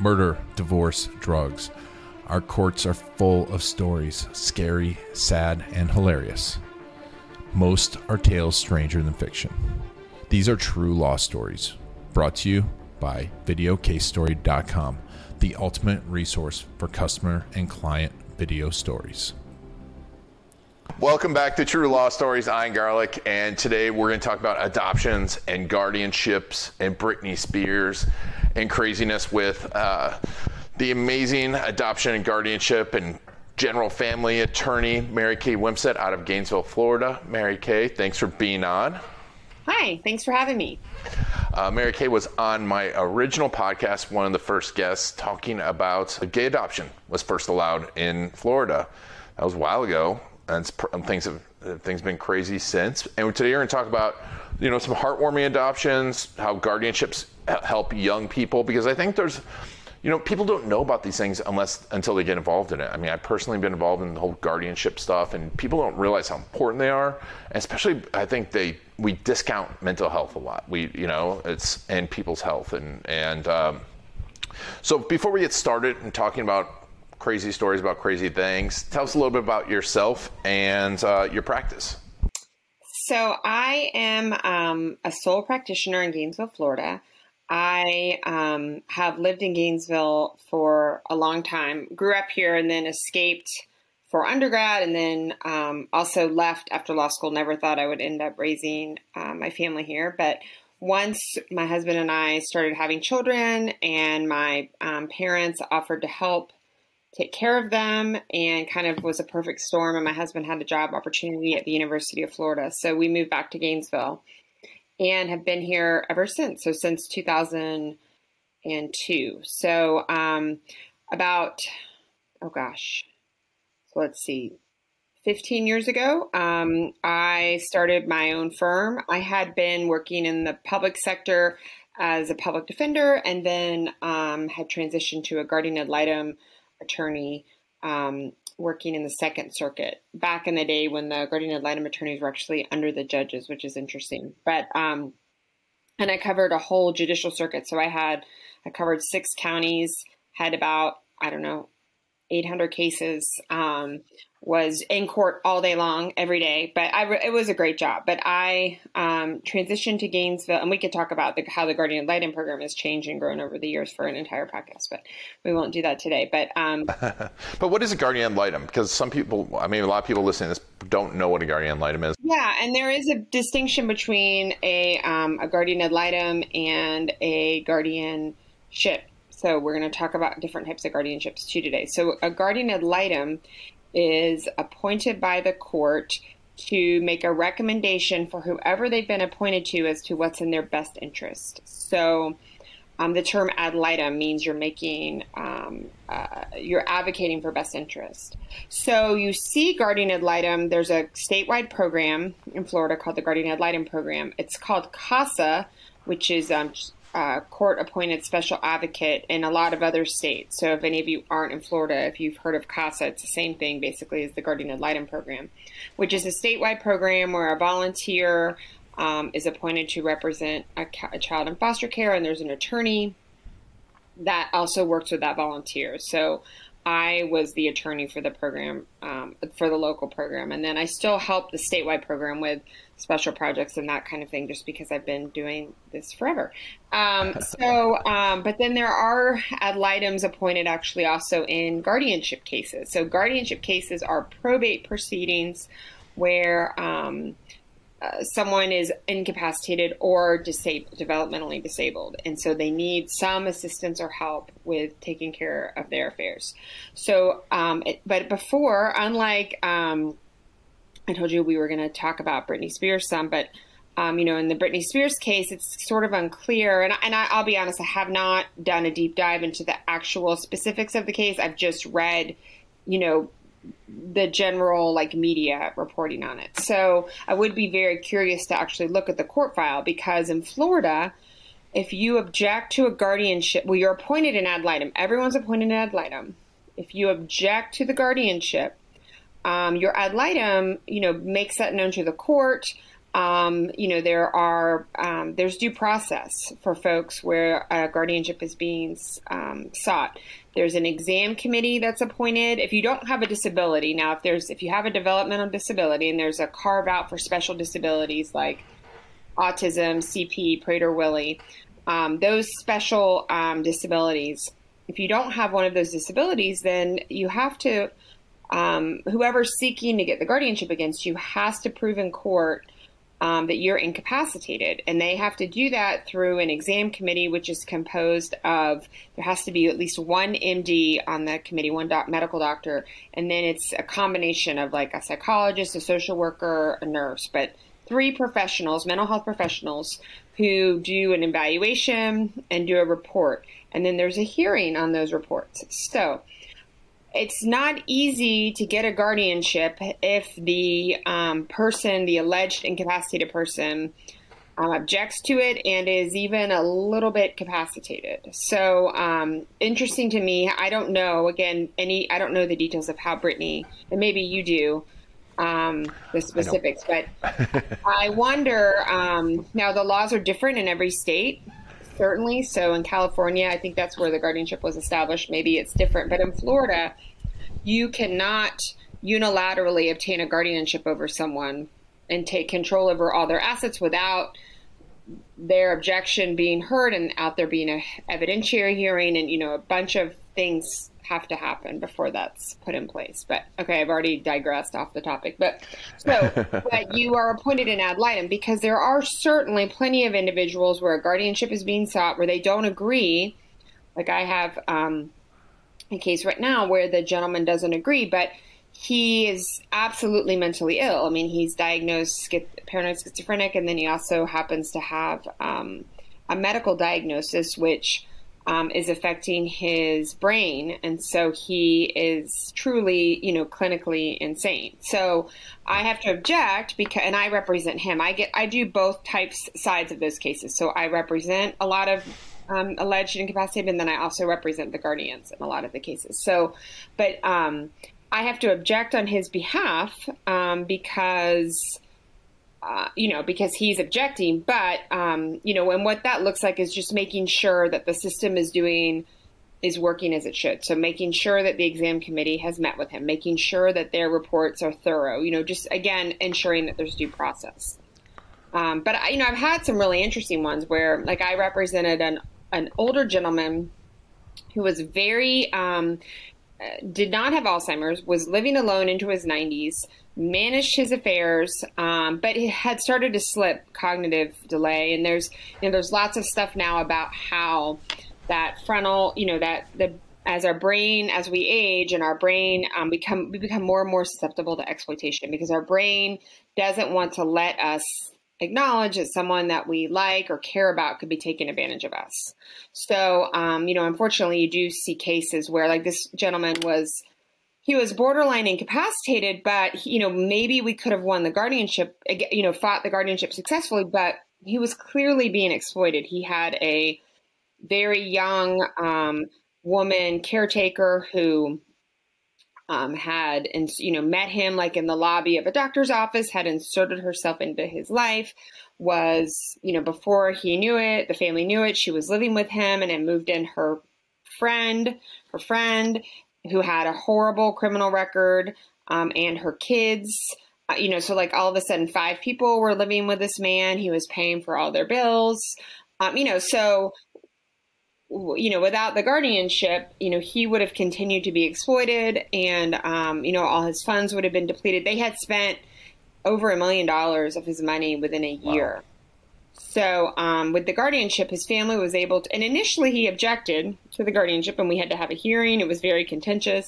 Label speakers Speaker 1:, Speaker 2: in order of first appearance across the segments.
Speaker 1: murder, divorce, drugs. Our courts are full of stories, scary, sad, and hilarious. Most are tales stranger than fiction. These are true law stories, brought to you by VideoCaseStory.com, the ultimate resource for customer and client video stories.
Speaker 2: Welcome back to True Law Stories. I'm Garlic, and today we're going to talk about adoptions and guardianships and Britney Spears and craziness with uh, the amazing adoption and guardianship and general family attorney Mary Kay Wimsett out of Gainesville, Florida. Mary Kay, thanks for being on.
Speaker 3: Hi, thanks for having me.
Speaker 2: Uh, Mary Kay was on my original podcast, one of the first guests, talking about gay adoption was first allowed in Florida. That was a while ago, and things have things been crazy since. And today we're going to talk about you know some heartwarming adoptions, how guardianships help young people, because I think there's you know, people don't know about these things unless until they get involved in it. I mean, I've personally been involved in the whole guardianship stuff, and people don't realize how important they are. Especially, I think they we discount mental health a lot. We, you know, it's and people's health, and and um, so before we get started and talking about crazy stories about crazy things, tell us a little bit about yourself and uh, your practice.
Speaker 3: So I am um, a sole practitioner in Gainesville, Florida. I um, have lived in Gainesville for a long time, grew up here, and then escaped for undergrad, and then um, also left after law school. Never thought I would end up raising uh, my family here. But once my husband and I started having children, and my um, parents offered to help take care of them, and kind of was a perfect storm. And my husband had a job opportunity at the University of Florida. So we moved back to Gainesville and have been here ever since. So since 2002. So um, about oh gosh, so let's see. 15 years ago, um, I started my own firm. I had been working in the public sector as a public defender and then um, had transitioned to a guardian ad litem attorney um, working in the Second Circuit back in the day when the guardian ad litem attorneys were actually under the judges, which is interesting. But um, and I covered a whole judicial circuit, so I had I covered six counties, had about I don't know 800 cases. Um, was in court all day long, every day. But I, it was a great job. But I um, transitioned to Gainesville, and we could talk about the, how the Guardian ad Litem program has changed and grown over the years for an entire podcast. But we won't do that today. But um,
Speaker 2: but what is a Guardian Litem? Because some people, I mean, a lot of people listening to this don't know what a Guardian Litem is.
Speaker 3: Yeah, and there is a distinction between a um, a Guardian ad litem and a guardianship. So we're going to talk about different types of guardianships too today. So a guardian ad litem is appointed by the court to make a recommendation for whoever they've been appointed to as to what's in their best interest. So, um, the term ad litem means you're making, um, uh, you're advocating for best interest. So you see guardian ad litem. There's a statewide program in Florida called the Guardian ad litem program. It's called CASA, which is um, uh, court appointed special advocate in a lot of other states. So, if any of you aren't in Florida, if you've heard of CASA, it's the same thing basically as the Guardian ad litem program, which is a statewide program where a volunteer um, is appointed to represent a, a child in foster care, and there's an attorney that also works with that volunteer. So, I was the attorney for the program, um, for the local program, and then I still help the statewide program with special projects and that kind of thing, just because I've been doing this forever. Um, so, um, but then there are ad litems appointed actually also in guardianship cases. So, guardianship cases are probate proceedings where um, uh, someone is incapacitated or disabled, developmentally disabled, and so they need some assistance or help with taking care of their affairs. So, um, it, but before, unlike um, I told you we were going to talk about Britney Spears some, but um, you know, in the Britney Spears case, it's sort of unclear. And, and I, will be honest, I have not done a deep dive into the actual specifics of the case. I've just read, you know, the general like media reporting on it. So I would be very curious to actually look at the court file because in Florida, if you object to a guardianship, well, you're appointed an ad litem. Everyone's appointed an ad litem. If you object to the guardianship, um, your ad litem, you know, makes that known to the court. um, you know, there are um, there's due process for folks where guardianship is being um, sought. There's an exam committee that's appointed. If you don't have a disability, now if there's if you have a developmental disability and there's a carve out for special disabilities like autism, CP, Prader-Willi, um, those special disabilities. If you don't have one of those disabilities, then you have to um, whoever's seeking to get the guardianship against you has to prove in court um, that you're incapacitated. And they have to do that through an exam committee, which is composed of, there has to be at least one MD on the committee, one doc, medical doctor. And then it's a combination of like a psychologist, a social worker, a nurse, but three professionals, mental health professionals, who do an evaluation and do a report. And then there's a hearing on those reports. So, it's not easy to get a guardianship if the um, person, the alleged incapacitated person, um, objects to it and is even a little bit capacitated. So um, interesting to me. I don't know. Again, any I don't know the details of how Britney, and maybe you do. Um, the specifics, I but I wonder. Um, now the laws are different in every state, certainly. So in California, I think that's where the guardianship was established. Maybe it's different, but in Florida, you cannot unilaterally obtain a guardianship over someone and take control over all their assets without their objection being heard and out there being a evidentiary hearing and you know a bunch of things have to happen before that's put in place. But okay, I've already digressed off the topic. But so, but you are appointed in ad litem because there are certainly plenty of individuals where a guardianship is being sought where they don't agree. Like I have um, a case right now where the gentleman doesn't agree, but he is absolutely mentally ill. I mean, he's diagnosed paranoid schizophrenic, and then he also happens to have um, a medical diagnosis, which um, is affecting his brain, and so he is truly, you know, clinically insane. So I have to object because, and I represent him. I get, I do both types sides of those cases. So I represent a lot of um, alleged incapacitated, and then I also represent the guardians in a lot of the cases. So, but um, I have to object on his behalf um, because uh, you know, because he's objecting. But, um, you know, and what that looks like is just making sure that the system is doing, is working as it should. So making sure that the exam committee has met with him, making sure that their reports are thorough, you know, just again, ensuring that there's due process. Um, but, you know, I've had some really interesting ones where, like, I represented an, an older gentleman who was very, um, did not have Alzheimer's, was living alone into his 90s, managed his affairs, um, but had started to slip cognitive delay. And there's, you know, there's lots of stuff now about how that frontal, you know, that the as our brain, as we age, and our brain um, become we become more and more susceptible to exploitation because our brain doesn't want to let us acknowledge that someone that we like or care about could be taking advantage of us. So, um, you know, unfortunately, you do see cases where, like this gentleman was he was borderline incapacitated, but you know maybe we could have won the guardianship, you know, fought the guardianship successfully, but he was clearly being exploited. He had a very young um, woman caretaker who um, had and you know met him like in the lobby of a doctor's office, had inserted herself into his life. Was you know before he knew it, the family knew it. She was living with him, and then moved in her friend, her friend, who had a horrible criminal record um, and her kids. Uh, you know, so like all of a sudden, five people were living with this man. He was paying for all their bills. Um, you know, so you know, without the guardianship, you know, he would have continued to be exploited, and um, you know, all his funds would have been depleted. They had spent over a million dollars of his money within a year. Wow. So, um, with the guardianship, his family was able to, and initially he objected to the guardianship, and we had to have a hearing. It was very contentious.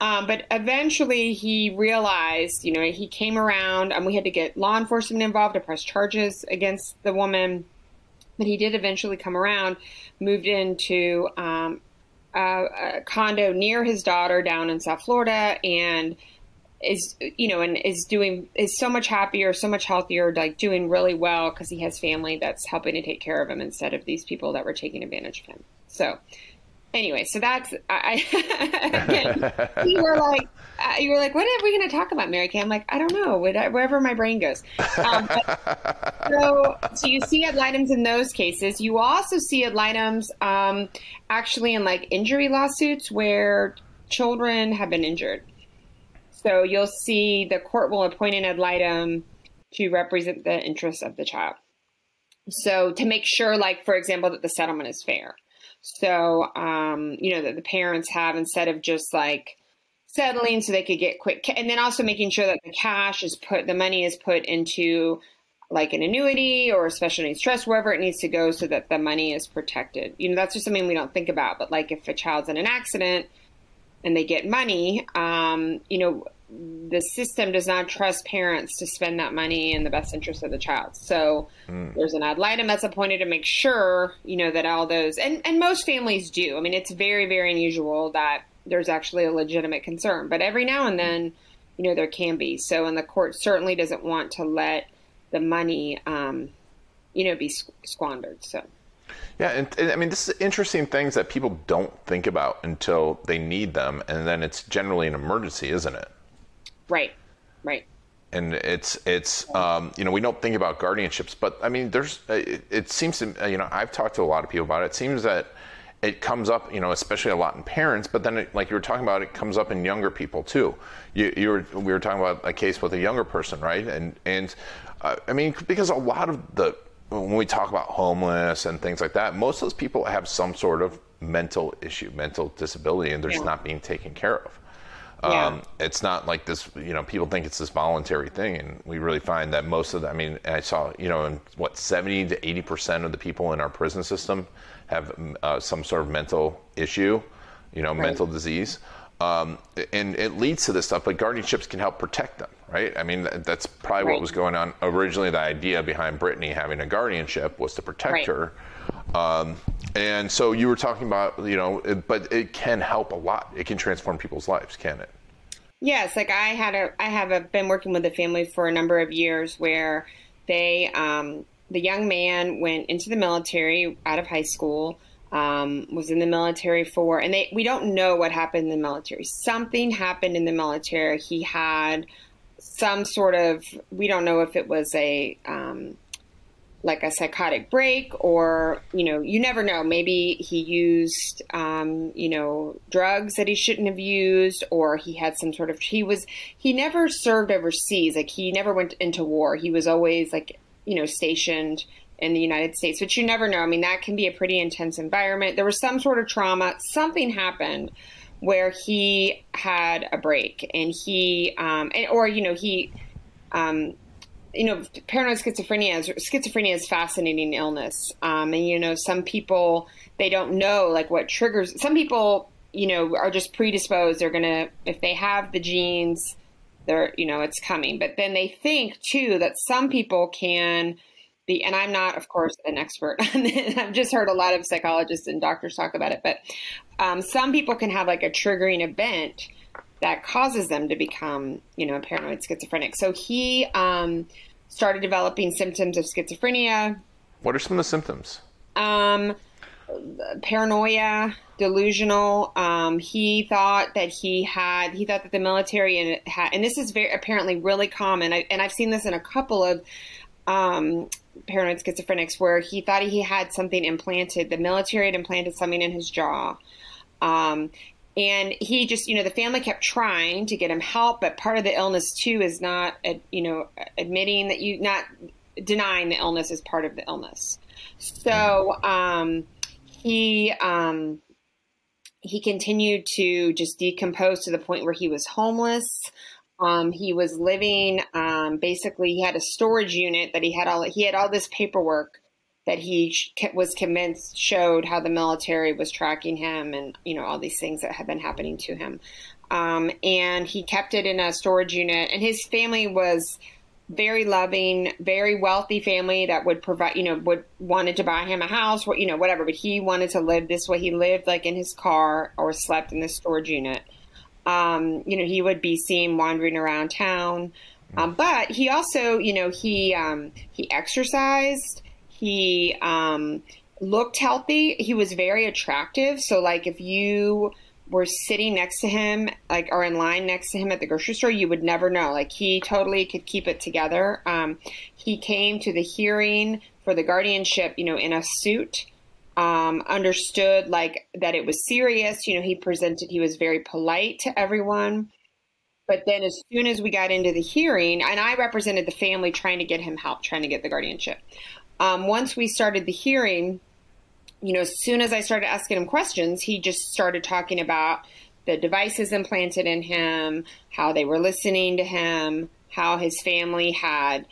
Speaker 3: Um, but eventually he realized, you know, he came around, and we had to get law enforcement involved to press charges against the woman. But he did eventually come around, moved into um, a, a condo near his daughter down in South Florida, and is you know and is doing is so much happier so much healthier like doing really well because he has family that's helping to take care of him instead of these people that were taking advantage of him. So anyway, so that's I. again, you were like, uh, you were like, what are we going to talk about, Mary Kay? I'm like, I don't know, wherever my brain goes. Um, but, so, so you see ad litem's in those cases. You also see ad litem's um, actually in like injury lawsuits where children have been injured. So you'll see the court will appoint an ad litem to represent the interests of the child. So to make sure, like for example, that the settlement is fair. So um, you know that the parents have instead of just like settling so they could get quick, and then also making sure that the cash is put, the money is put into like an annuity or a special needs trust, wherever it needs to go, so that the money is protected. You know, that's just something we don't think about. But like if a child's in an accident and they get money, um, you know, the system does not trust parents to spend that money in the best interest of the child. So mm. there's an ad litem that's appointed to make sure, you know, that all those and, and most families do. I mean, it's very, very unusual that there's actually a legitimate concern. But every now and then, you know, there can be. So and the court certainly doesn't want to let the money um, you know, be squandered. So
Speaker 2: yeah, and, and, I mean, this is interesting things that people don't think about until they need them, and then it's generally an emergency, isn't it?
Speaker 3: Right, right.
Speaker 2: And it's it's um, you know we don't think about guardianships, but I mean there's uh, it, it seems to you know I've talked to a lot of people about it. It seems that it comes up, you know, especially a lot in parents, but then, it, like you were talking about, it comes up in younger people too. You, you were, we were talking about a case with a younger person, right? And and uh, I mean, because a lot of the when we talk about homeless and things like that, most of those people have some sort of mental issue, mental disability, and they're yeah. just not being taken care of. Yeah. Um, it's not like this, you know, people think it's this voluntary thing. And we really find that most of the, I mean, I saw, you know, in what, 70 to 80% of the people in our prison system have uh, some sort of mental issue, you know, right. mental disease. Um, and it leads to this stuff, but guardianships can help protect them, right? I mean, that's probably right. what was going on originally. The idea behind Britney having a guardianship was to protect right. her. Um, and so you were talking about, you know, it, but it can help a lot. It can transform people's lives, can it?
Speaker 3: Yes, like I had a, I have a, been working with a family for a number of years where they, um, the young man went into the military out of high school, um, was in the military for, and they, we don't know what happened in the military. Something happened in the military. He had some sort of, we don't know if it was a, um, like a psychotic break or you know you never know. Maybe he used um, you know drugs that he shouldn't have used or he had some sort of he was he never served overseas. Like he never went into war. He was always like you know stationed in the United States but you never know. I mean that can be a pretty intense environment. There was some sort of trauma. Something happened where he had a break and he um, and, or you know he um, you know, paranoid schizophrenia is schizophrenia is fascinating illness. Um, and you know, some people they don't know like what triggers. Some people, you know, are just predisposed. They're gonna if they have the genes, they're you know it's coming. But then they think too that some people can be. And I'm not, of course, an expert. I've just heard a lot of psychologists and doctors talk about it. But um, some people can have like a triggering event that causes them to become, you know, paranoid schizophrenic. So he um, started developing symptoms of schizophrenia.
Speaker 2: What are some of the symptoms?
Speaker 3: Um, paranoia, delusional. Um, he thought that he had, he thought that the military had, and this is very apparently really common. I, and I've seen this in a couple of um, paranoid schizophrenics where he thought he had something implanted. The military had implanted something in his jaw. Um, and he just you know the family kept trying to get him help but part of the illness too is not you know admitting that you not denying the illness is part of the illness. So um, he um, he continued to just decompose to the point where he was homeless. Um, he was living um, basically he had a storage unit that he had all he had all this paperwork that he was convinced showed how the military was tracking him and you know all these things that had been happening to him. Um, and he kept it in a storage unit. And his family was very loving very wealthy family that would provide you know would wanted to buy him a house you know whatever. But he wanted to live this way. He lived like in his car or slept in the storage unit. Um, you know he would be seen wandering around town. Um, but he also you know he um, he exercised he um, looked healthy. He was very attractive. So, like, if you were sitting next to him, like, or in line next to him at the grocery store, you would never know. Like, he totally could keep it together. Um, he came to the hearing for the guardianship, you know, in a suit. Um, understood like that it was serious. You know, he presented, he was very polite to everyone. But then, as soon as we got into the hearing, and I represented the family trying to get him help, trying to get the guardianship. Um, once we started the hearing, you know, as soon as I started asking him questions, he just started talking about the devices implanted in him, how they were listening to him, how his family had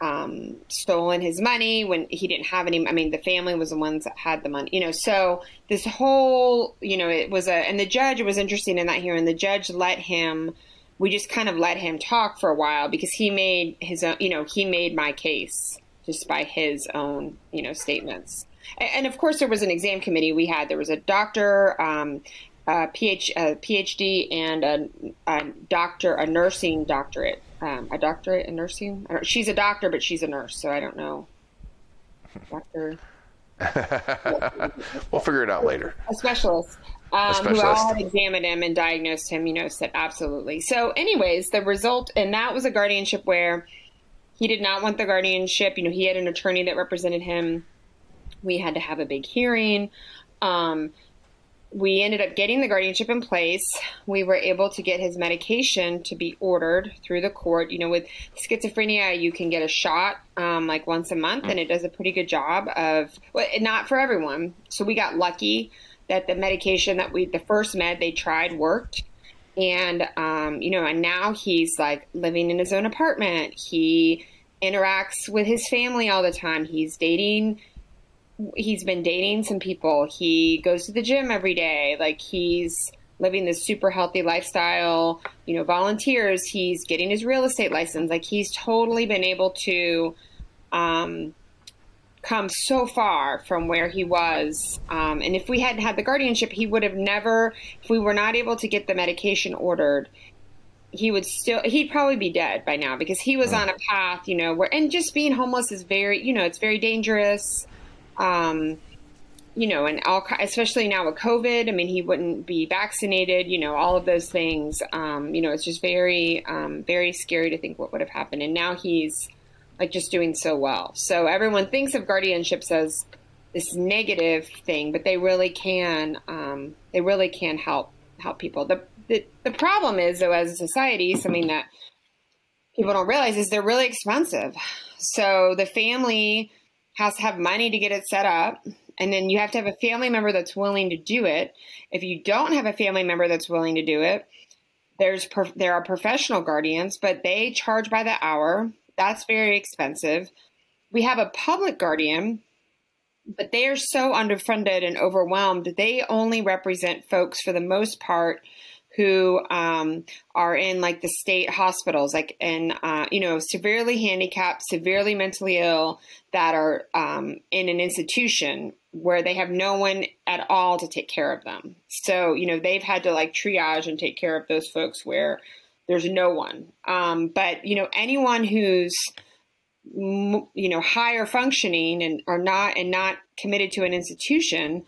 Speaker 3: um, stolen his money when he didn't have any. I mean, the family was the ones that had the money, you know. So this whole, you know, it was a, and the judge, it was interesting in that hearing, the judge let him, we just kind of let him talk for a while because he made his own, you know, he made my case just by his own, you know, statements. And of course, there was an exam committee we had. There was a doctor, um, a, PH, a PhD, and a, a, doctor, a nursing doctorate, um, a doctorate in nursing. She's a doctor, but she's a nurse, so I don't know. Doctor.
Speaker 2: we'll figure it out later.
Speaker 3: A specialist. Um, who all examined him and diagnosed him, you know, said absolutely. So, anyways, the result, and that was a guardianship where he did not want the guardianship. You know, he had an attorney that represented him we had to have a big hearing. Um, we ended up getting the guardianship in place. We were able to get his medication to be ordered through the court. You know, with schizophrenia, you can get a shot um, like once a month, and it does a pretty good job of, well, not for everyone. So we got lucky that the medication that we, the first med they tried worked. And, um, you know, and now he's like living in his own apartment. He interacts with his family all the time. He's dating he's been dating some people. He goes to the gym every day. Like he's living this super healthy lifestyle, you know, volunteers. He's getting his real estate license. Like he's totally been able to um, come so far from where he was. Um, and if we hadn't had the guardianship, he would have never, if we were not able to get the medication ordered, he would still he'd probably be dead by now because he was on a path you know where and just being homeless is very you know it's very dangerous um, you know, and all, especially now with COVID, I mean, he wouldn't be vaccinated, you know, all of those things. Um, you know, it's just very, um, very scary to think what would have happened. And now he's like just doing so well. So everyone thinks of guardianships as this negative thing, but they really can, um, they really can help, help people. The, the, the problem is though, as a society, something that people don't realize is they're really expensive. So the family, has to have money to get it set up. And then you have to have a family member that's willing to do it. If you don't have a family member that's willing to do it, there's there are professional guardians, but they charge by the hour. That's very expensive. We have a public guardian, but they are so underfunded and overwhelmed. They only represent folks for the most part who um, are in like the state hospitals, like in uh, you know severely handicapped, severely mentally ill that are um, in an institution where they have no one at all to take care of them. So you know they've had to like triage and take care of those folks where there's no one. Um, but you know anyone who's you know higher functioning and are not and not committed to an institution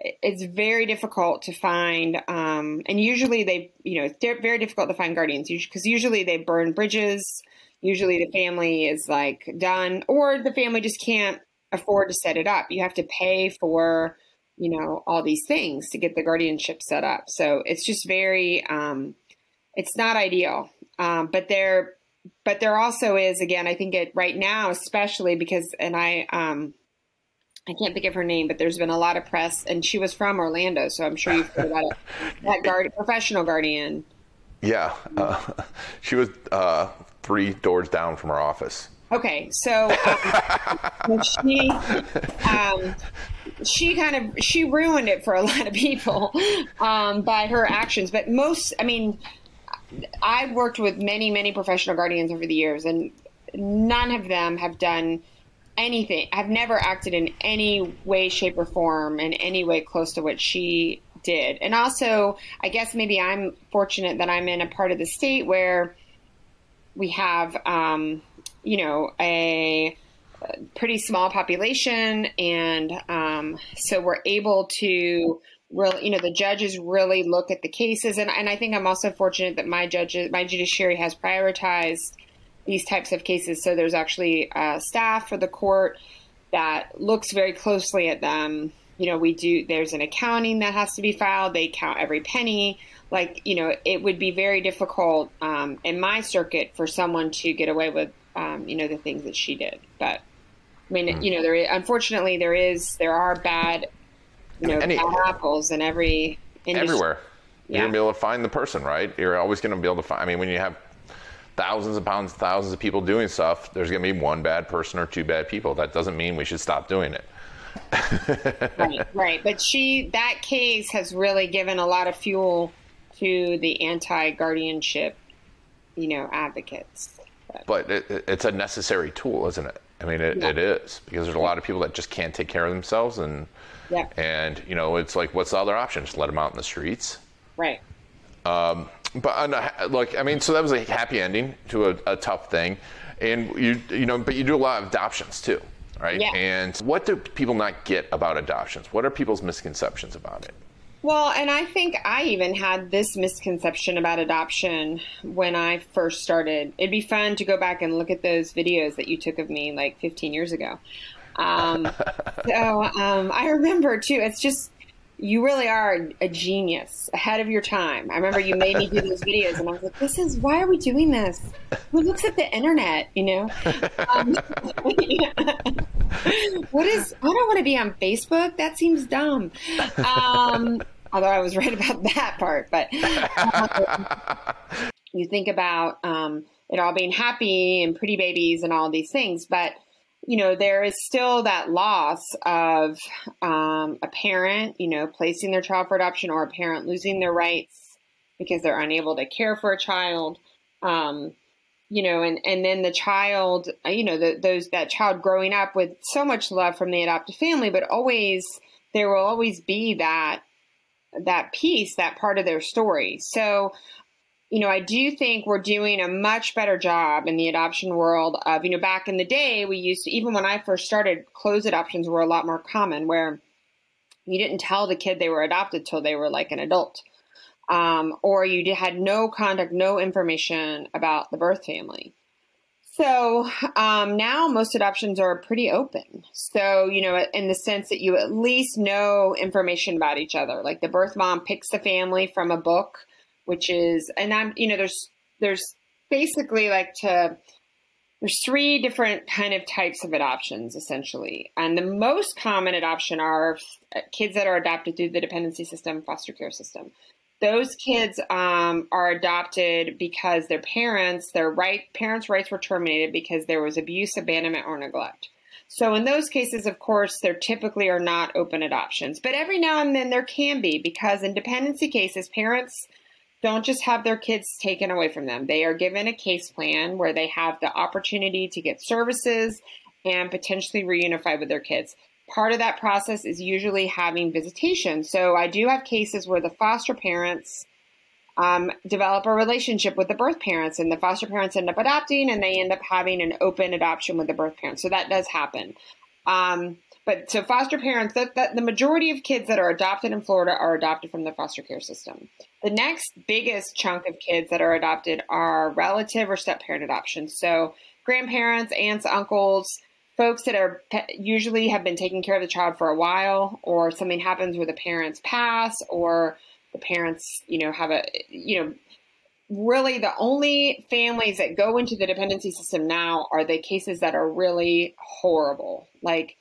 Speaker 3: it's very difficult to find um, and usually they you know it's very difficult to find guardians because usually they burn bridges. Usually the family is like done or the family just can't afford to set it up. You have to pay for you know all these things to get the guardianship set up. So it's just very um, it's not ideal um, but there but there also is again i think it right now especially because and i um, I can't think of her name, but there's been a lot of press, and she was from Orlando, so I'm sure you've heard about it. That guard, professional guardian.
Speaker 2: Yeah, uh, she was uh, three doors down from her office.
Speaker 3: Okay, so um, she um, she kind of she ruined it for a lot of people um, by her actions. But most, I mean, I've worked with many many professional guardians over the years, and none of them have done anything. I've never acted in any way, shape, or form in any way close to what she did. And also, I guess maybe I'm fortunate that I'm in a part of the state where we have, um, you know, a pretty small population, and um, so we're able to really, you know, the judges really look at the cases, and, and I think I'm also fortunate that my judges, my judiciary has prioritized these types of cases. So there's actually uh, staff for the court that looks very closely at them. You know, we do. There's an accounting that has to be filed. They count every penny. Like, you know, it would be very difficult um, in my circuit for someone to get away with, um, you know, the things that she did. But I mean, mm. you know, there is, unfortunately there is there are bad, you know, Any, bad apples in every industry.
Speaker 2: everywhere. Yeah. You're gonna be able to find the person, right? You're always gonna be able to find. I mean, when you have thousands of pounds, thousands of people doing stuff, there's gonna be one bad person or two bad people. That doesn't mean we should stop doing it.
Speaker 3: right, right. But she, that case has really given a lot of fuel to the anti-guardianship, you know, advocates.
Speaker 2: But, but it, it's a necessary tool, isn't it? I mean, it, yeah. it is because there's a lot of people that just can't take care of themselves, and yeah. and you know, it's like, what's the other option? Just let them out in the streets,
Speaker 3: right?
Speaker 2: Um, but uh, like, I mean, so that was a happy ending to a, a tough thing, and you you know, but you do a lot of adoptions too, right?
Speaker 3: Yeah.
Speaker 2: And what do people not get about adoptions? What are people's misconceptions about it?
Speaker 3: Well, and I think I even had this misconception about adoption when I first started. It'd be fun to go back and look at those videos that you took of me like 15 years ago. Um, so um, I remember too. It's just you really are a genius, ahead of your time. I remember you made me do those videos, and I was like, "This is why are we doing this? Who looks at the internet?" You know. Um, what is? I don't want to be on Facebook. That seems dumb. Um, although I was right about that part, but um, you think about um, it all being happy and pretty babies and all these things, but you know, there is still that loss of um, a parent, you know, placing their child for adoption or a parent losing their rights because they're unable to care for a child. Um, you know, and, and then the child, you know, the, those, that child growing up with so much love from the adopted family, but always, there will always be that, that piece, that part of their story. So you know, I do think we're doing a much better job in the adoption world of, you know, back in the day, we used to, even when I first started, closed adoptions were a lot more common where you didn't tell the kid they were adopted till they were like an adult. Um, or you had no contact, no information about the birth family. So um, now most adoptions are pretty open. So, you know, in the sense that you at least know information about each other. Like the birth mom picks the family from a book which is, and I'm, you know, there's, there's basically like to, there's three different kind of types of adoptions essentially. And the most common adoption are kids that are adopted through the dependency system, foster care system. Those kids um, are adopted because their parents, their right parents' rights were terminated because there was abuse, abandonment, or neglect. So in those cases, of course, there typically are not open adoptions, but every now and then there can be because in dependency cases, parents don't just have their kids taken away from them. They are given a case plan where they have the opportunity to get services and potentially reunify with their kids. Part of that process is usually having visitation. So I do have cases where the foster parents um, develop a relationship with the birth parents, and the foster parents end up adopting, and they end up having an open adoption with the birth parents. So that does happen. Um, but so foster parents, that, that the majority of kids that are adopted in Florida are adopted from the foster care system. The next biggest chunk of kids that are adopted are relative or step parent adoptions. So grandparents, aunts, uncles, folks that are usually have been taking care of the child for a while, or something happens where the parents pass, or the parents, you know, have a, you know, really the only families that go into the dependency system now are the cases that are really horrible, like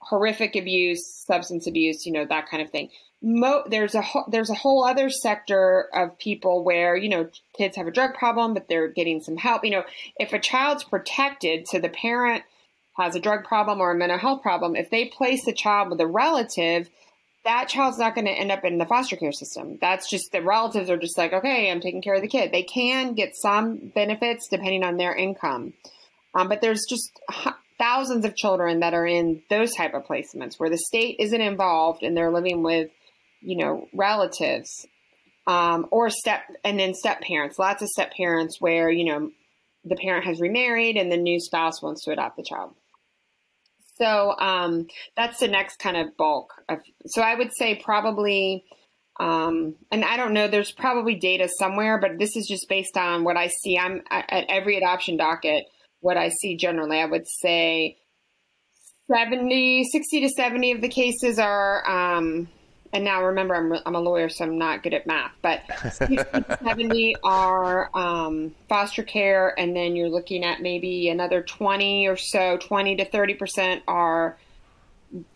Speaker 3: horrific abuse, substance abuse, you know, that kind of thing. Mo- there's a ho- there's a whole other sector of people where you know kids have a drug problem, but they're getting some help. You know, if a child's protected, so the parent has a drug problem or a mental health problem, if they place the child with a relative, that child's not going to end up in the foster care system. That's just the relatives are just like, okay, I'm taking care of the kid. They can get some benefits depending on their income, um, but there's just thousands of children that are in those type of placements where the state isn't involved and they're living with, you know, relatives um, or step and then step parents. Lots of step parents where you know the parent has remarried and the new spouse wants to adopt the child. So um, that's the next kind of bulk. Of, so I would say probably, um, and I don't know, there's probably data somewhere, but this is just based on what I see. I'm at every adoption docket, what I see generally, I would say 70, 60 to 70 of the cases are, um, and now remember, I'm, I'm a lawyer, so I'm not good at math, but 70 are um, foster care, and then you're looking at maybe another 20 or so, 20 to 30% are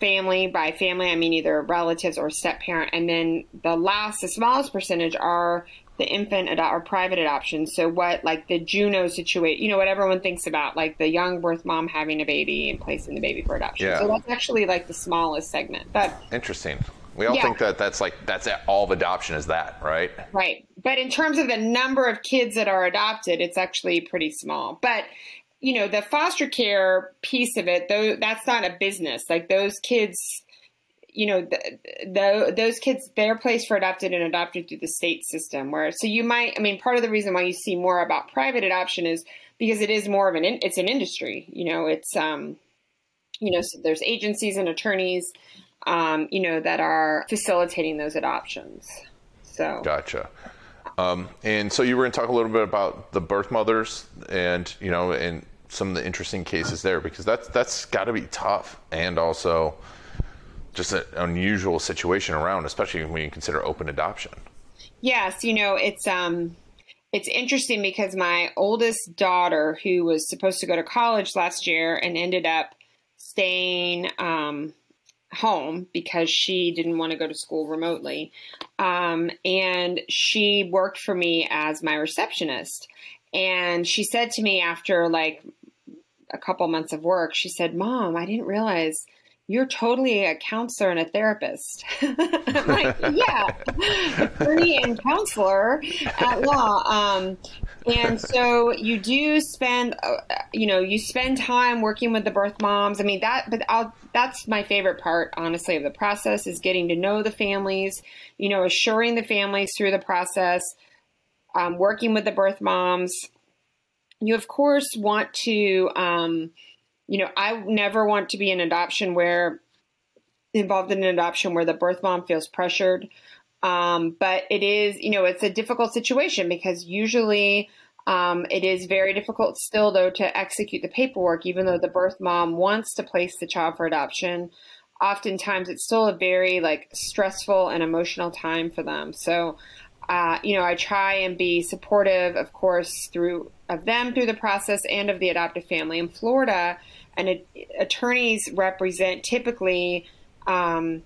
Speaker 3: family. By family, I mean either relatives or step parent. And then the last, the smallest percentage are the infant or private adoption. So what, like the Juno situation, you know, what everyone thinks about, like the young birth mom having a baby and placing the baby for adoption. Yeah. So that's actually like the smallest segment. But
Speaker 2: interesting. We all yeah. think that that's like that's all of adoption is that, right?
Speaker 3: Right. But in terms of the number of kids that are adopted, it's actually pretty small. But you know, the foster care piece of it, though, that's not a business. Like those kids, you know, the, the, those kids, they're placed for adopted and adopted through the state system. Where so you might, I mean, part of the reason why you see more about private adoption is because it is more of an, it's an industry. You know, it's um, you know, so there's agencies and attorneys um, you know, that are facilitating those adoptions. So
Speaker 2: gotcha. Um, and so you were going to talk a little bit about the birth mothers and you know and some of the interesting cases there because that's that's got to be tough and also just an unusual situation around, especially when you consider open adoption.
Speaker 3: Yes, you know it's um it's interesting because my oldest daughter, who was supposed to go to college last year and ended up staying um, home because she didn't want to go to school remotely. Um, and she worked for me as my receptionist. And she said to me after like a couple months of work, she said, Mom, I didn't realize you're totally a counselor and a therapist. like, yeah, attorney and counselor at law. Um, and so you do spend, uh, you know, you spend time working with the birth moms. I mean that, but I'll, that's my favorite part, honestly, of the process is getting to know the families. You know, assuring the families through the process, um, working with the birth moms. You of course want to. Um, you know, I never want to be an adoption where involved in an adoption where the birth mom feels pressured. Um, but it is, you know, it's a difficult situation because usually um, it is very difficult still, though, to execute the paperwork, even though the birth mom wants to place the child for adoption. Oftentimes, it's still a very like stressful and emotional time for them. So, uh, you know, I try and be supportive, of course, through of them through the process and of the adoptive family. In Florida, and attorneys represent typically um,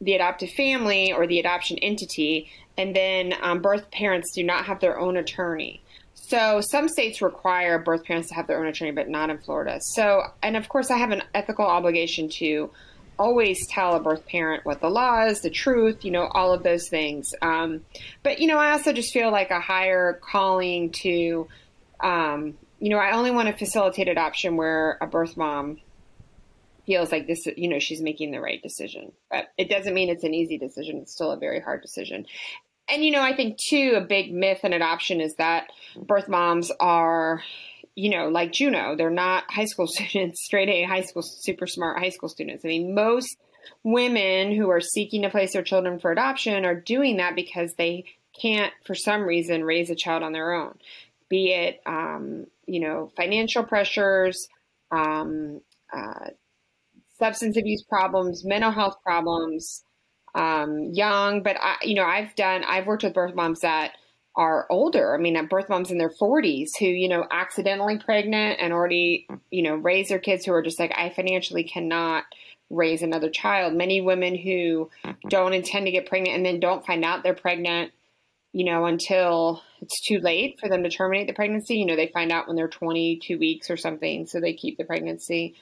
Speaker 3: the adoptive family or the adoption entity, and then um, birth parents do not have their own attorney. So some states require birth parents to have their own attorney, but not in Florida. So, and of course, I have an ethical obligation to always tell a birth parent what the law is, the truth, you know, all of those things. Um, but you know, I also just feel like a higher calling to um, you know, I only want to facilitate adoption where a birth mom feels like this, you know, she's making the right decision. But it doesn't mean it's an easy decision. It's still a very hard decision. And, you know, I think too, a big myth in adoption is that birth moms are, you know, like Juno, they're not high school students, straight A high school, super smart high school students. I mean, most women who are seeking to place their children for adoption are doing that because they can't, for some reason, raise a child on their own be it um, you know financial pressures, um, uh, substance abuse problems, mental health problems, um, young. But I, you know, I've done I've worked with birth moms that are older. I mean, birth moms in their 40s who, you know, accidentally pregnant and already, you know, raise their kids who are just like, I financially cannot raise another child. Many women who don't intend to get pregnant and then don't find out they're pregnant you know, until it's too late for them to terminate the pregnancy. You know, they find out when they're 22 weeks or something, so they keep the pregnancy.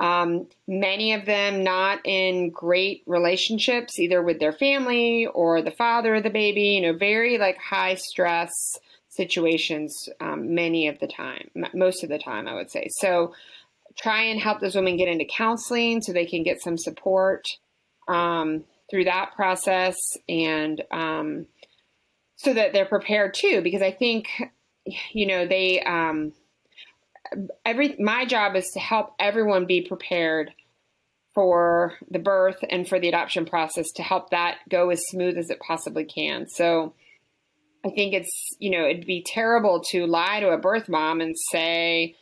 Speaker 3: Um, many of them not in great relationships, either with their family or the father of the baby, you know, very like high stress situations, um, many of the time, most of the time, I would say. So try and help those women get into counseling so they can get some support um, through that process and, um, so that they're prepared too because i think you know they um every my job is to help everyone be prepared for the birth and for the adoption process to help that go as smooth as it possibly can. So I think it's, you know, it'd be terrible to lie to a birth mom and say,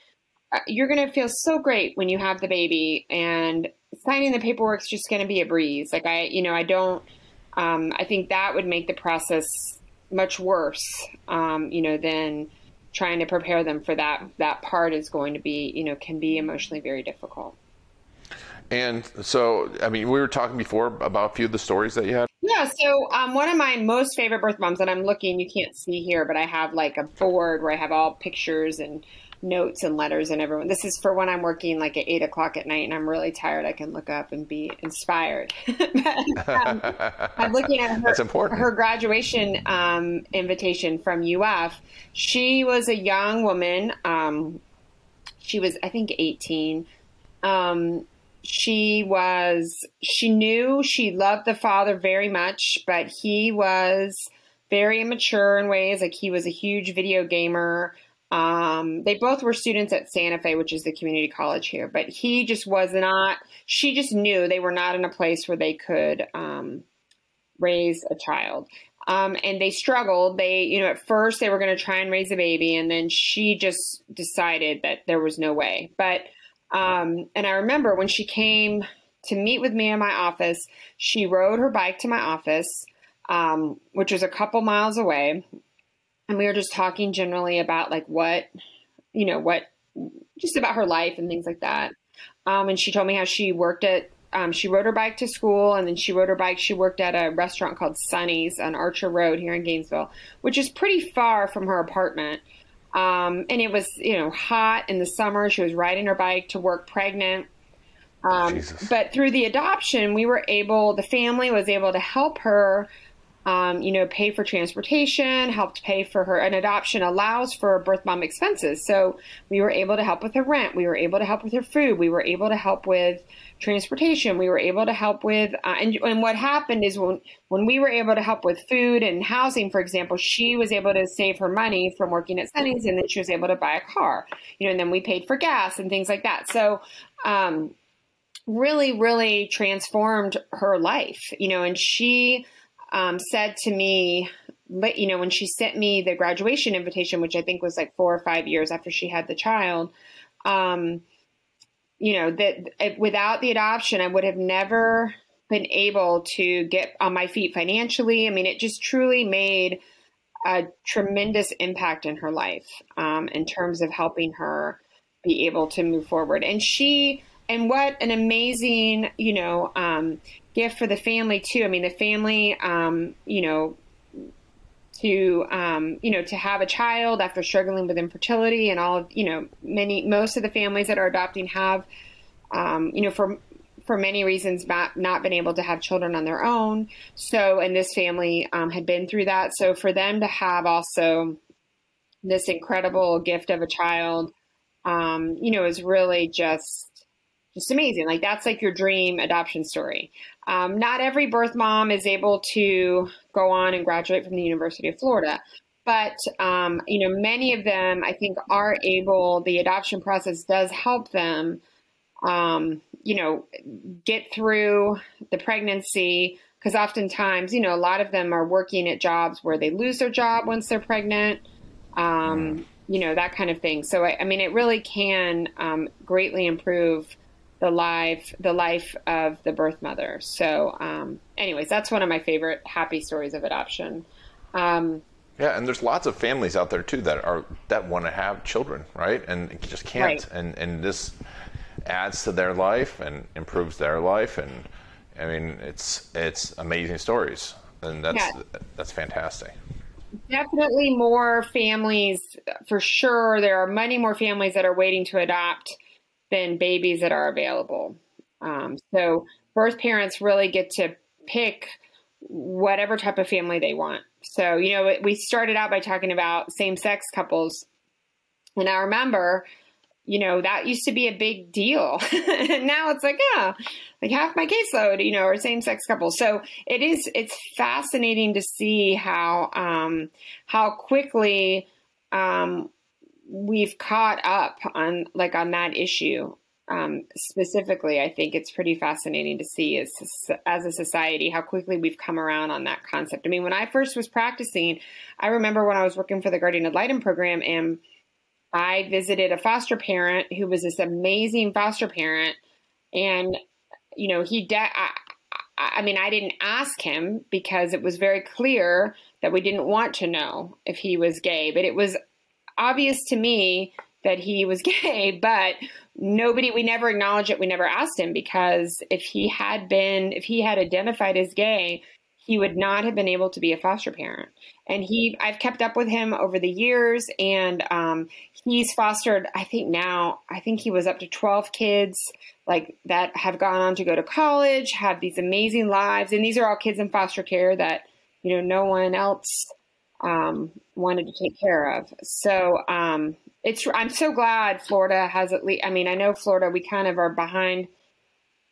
Speaker 3: uh, you're going to feel so great when you have the baby and signing the paperwork's just going to be a breeze. Like I, you know, I don't, um, I think that would make the process much worse, um, you know, than trying to prepare them for that. That part is going to be, you know, can be emotionally very difficult.
Speaker 2: And so, I mean, we were talking before about a few of the stories that you had.
Speaker 3: Yeah. So, um, one of my most favorite birth moms, and I'm looking, you can't see here, but I have like a board where I have all pictures and notes and letters and everyone. This is for when I'm working like at eight o'clock at night and I'm really tired. I can look up and be inspired. but, um, I'm looking at her, her graduation um, invitation from UF. She was a young woman. Um, she was, I think, 18. Um, she was, she knew she loved the father very much, but he was very immature in ways. Like he was a huge video gamer. Um, they both were students at Santa Fe, which is the community college here, but he just was not, she just knew they were not in a place where they could um, raise a child. Um, and they struggled. They, you know, at first they were going to try and raise a baby, and then she just decided that there was no way. But, um, and I remember when she came to meet with me in my office, she rode her bike to my office, um, which was a couple miles away and we were just talking generally about like what you know what just about her life and things like that. Um, and she told me how she worked at um, she rode her bike to school and then she rode her bike she worked at a restaurant called sunny's on archer road here in gainesville which is pretty far from her apartment. Um, and it was you know hot in the summer. She was riding her bike to work pregnant. Um, but through the adoption we were able the family was able to help her um, you know, pay for transportation, helped pay for her. An adoption allows for birth mom expenses. So we were able to help with her rent. We were able to help with her food. We were able to help with transportation. We were able to help with, uh, and, and what happened is when, when we were able to help with food and housing, for example, she was able to save her money from working at Sunny's and then she was able to buy a car, you know, and then we paid for gas and things like that. So, um, really, really transformed her life, you know, and she, um, said to me, but you know, when she sent me the graduation invitation, which I think was like four or five years after she had the child, um, you know, that without the adoption, I would have never been able to get on my feet financially. I mean, it just truly made a tremendous impact in her life um, in terms of helping her be able to move forward. And she, and what an amazing, you know, um, gift for the family too. I mean, the family, um, you know, to um, you know to have a child after struggling with infertility and all of you know many most of the families that are adopting have um, you know for for many reasons not not been able to have children on their own so and this family um, had been through that so for them to have also this incredible gift of a child um, you know is really just just amazing. Like that's like your dream adoption story. Um, not every birth mom is able to go on and graduate from the University of Florida, but um, you know many of them I think are able. The adoption process does help them, um, you know, get through the pregnancy because oftentimes you know a lot of them are working at jobs where they lose their job once they're pregnant. Um, mm. you know that kind of thing. So I, I mean, it really can um, greatly improve the life the life of the birth mother. So, um, anyways, that's one of my favorite happy stories of adoption. Um,
Speaker 2: yeah, and there's lots of families out there too that are that want to have children, right? And just can't. Right. And and this adds to their life and improves their life, and I mean, it's it's amazing stories, and that's yeah. that's fantastic.
Speaker 3: Definitely more families for sure. There are many more families that are waiting to adopt than babies that are available. Um, so birth parents really get to pick whatever type of family they want. So, you know, we started out by talking about same sex couples. And I remember, you know, that used to be a big deal. and now it's like, yeah, like half my caseload, you know, are same sex couples. So it is, it's fascinating to see how, um, how quickly, um, we've caught up on like on that issue um, specifically, I think it's pretty fascinating to see as, as a society how quickly we've come around on that concept. I mean, when I first was practicing, I remember when I was working for the Guardian ad litem program and I visited a foster parent who was this amazing foster parent. And, you know, he, de- I, I mean, I didn't ask him because it was very clear that we didn't want to know if he was gay, but it was obvious to me that he was gay, but nobody, we never acknowledged it. We never asked him because if he had been, if he had identified as gay, he would not have been able to be a foster parent. And he, I've kept up with him over the years, and um, he's fostered. I think now, I think he was up to twelve kids, like that have gone on to go to college, have these amazing lives, and these are all kids in foster care that you know no one else um, wanted to take care of. So um, it's I'm so glad Florida has at least. I mean, I know Florida we kind of are behind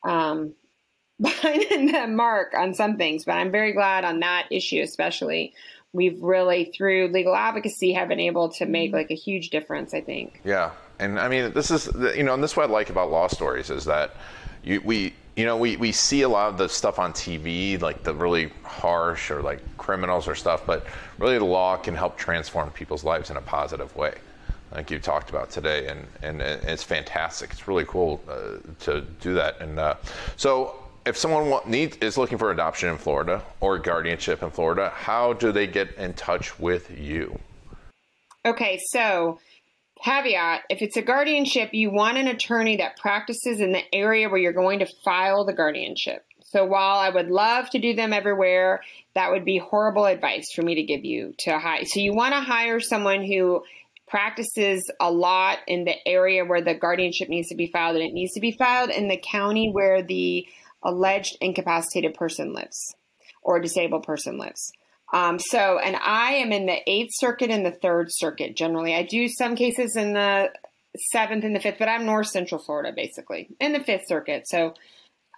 Speaker 3: um, behind the mark on some things, but I'm very glad on that issue, especially. We've really, through legal advocacy, have been able to make like a huge difference. I think.
Speaker 2: Yeah, and I mean, this is you know, and this is what I like about law stories is that you, we you know, we, we see a lot of the stuff on TV, like the really harsh or like criminals or stuff, but really the law can help transform people's lives in a positive way, like you talked about today. And, and, it's fantastic. It's really cool uh, to do that. And uh, so, if someone want, is looking for adoption in Florida or guardianship in Florida, how do they get in touch with you?
Speaker 3: Okay, so Caveat if it's a guardianship, you want an attorney that practices in the area where you're going to file the guardianship. So while I would love to do them everywhere, that would be horrible advice for me to give you to hire. So you want to hire someone who practices a lot in the area where the guardianship needs to be filed, and it needs to be filed in the county where the alleged incapacitated person lives or disabled person lives. Um, so, and I am in the Eighth Circuit and the Third Circuit generally. I do some cases in the Seventh and the Fifth, but I'm North Central Florida basically in the Fifth Circuit. So,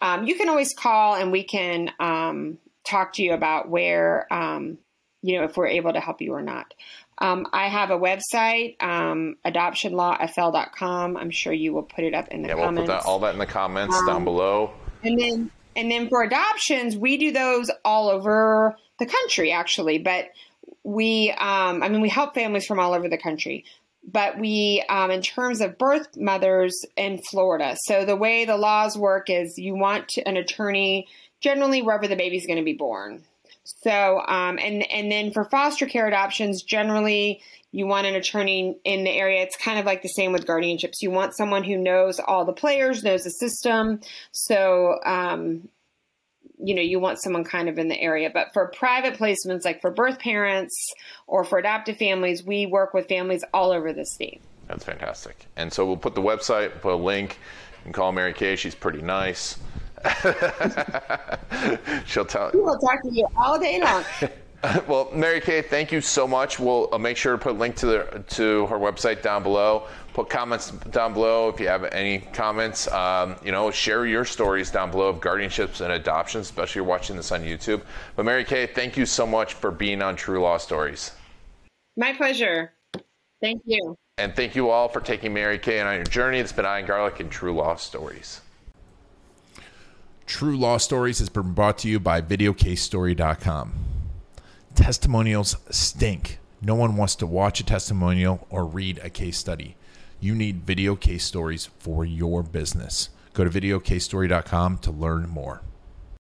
Speaker 3: um, you can always call and we can um, talk to you about where, um, you know, if we're able to help you or not. Um, I have a website, um, adoptionlawfl.com. I'm sure you will put it up in the
Speaker 2: yeah,
Speaker 3: comments.
Speaker 2: we'll put that, all that in the comments down below.
Speaker 3: And then, and then for adoptions, we do those all over the country actually, but we, um, I mean, we help families from all over the country. But we, um, in terms of birth mothers in Florida, so the way the laws work is you want an attorney generally wherever the baby's going to be born. So, um, and and then for foster care adoptions, generally you want an attorney in the area. It's kind of like the same with guardianships. You want someone who knows all the players, knows the system. So, um, you know you want someone kind of in the area. But for private placements like for birth parents or for adoptive families we work with families all over the state.
Speaker 2: That's fantastic. And so we'll put the website put a link and call mary kay. She's pretty nice. She'll tell
Speaker 3: we will talk to you all day long.
Speaker 2: Well, Mary Kay, thank you so much. We'll uh, make sure to put a link to the to her website down below. Put comments down below if you have any comments. Um, you know, share your stories down below of guardianships and adoptions, especially if you're watching this on YouTube. But Mary Kay, thank you so much for being on True Law Stories.
Speaker 3: My pleasure. Thank you.
Speaker 2: And thank you all for taking Mary Kay on your journey. It's been Ian Garlic and True Law Stories.
Speaker 1: True Law Stories has been brought to you by VideoCaseStory.com. Testimonials stink. No one wants to watch a testimonial or read a case study. You need video case stories for your business. Go to videocasestory.com to learn more.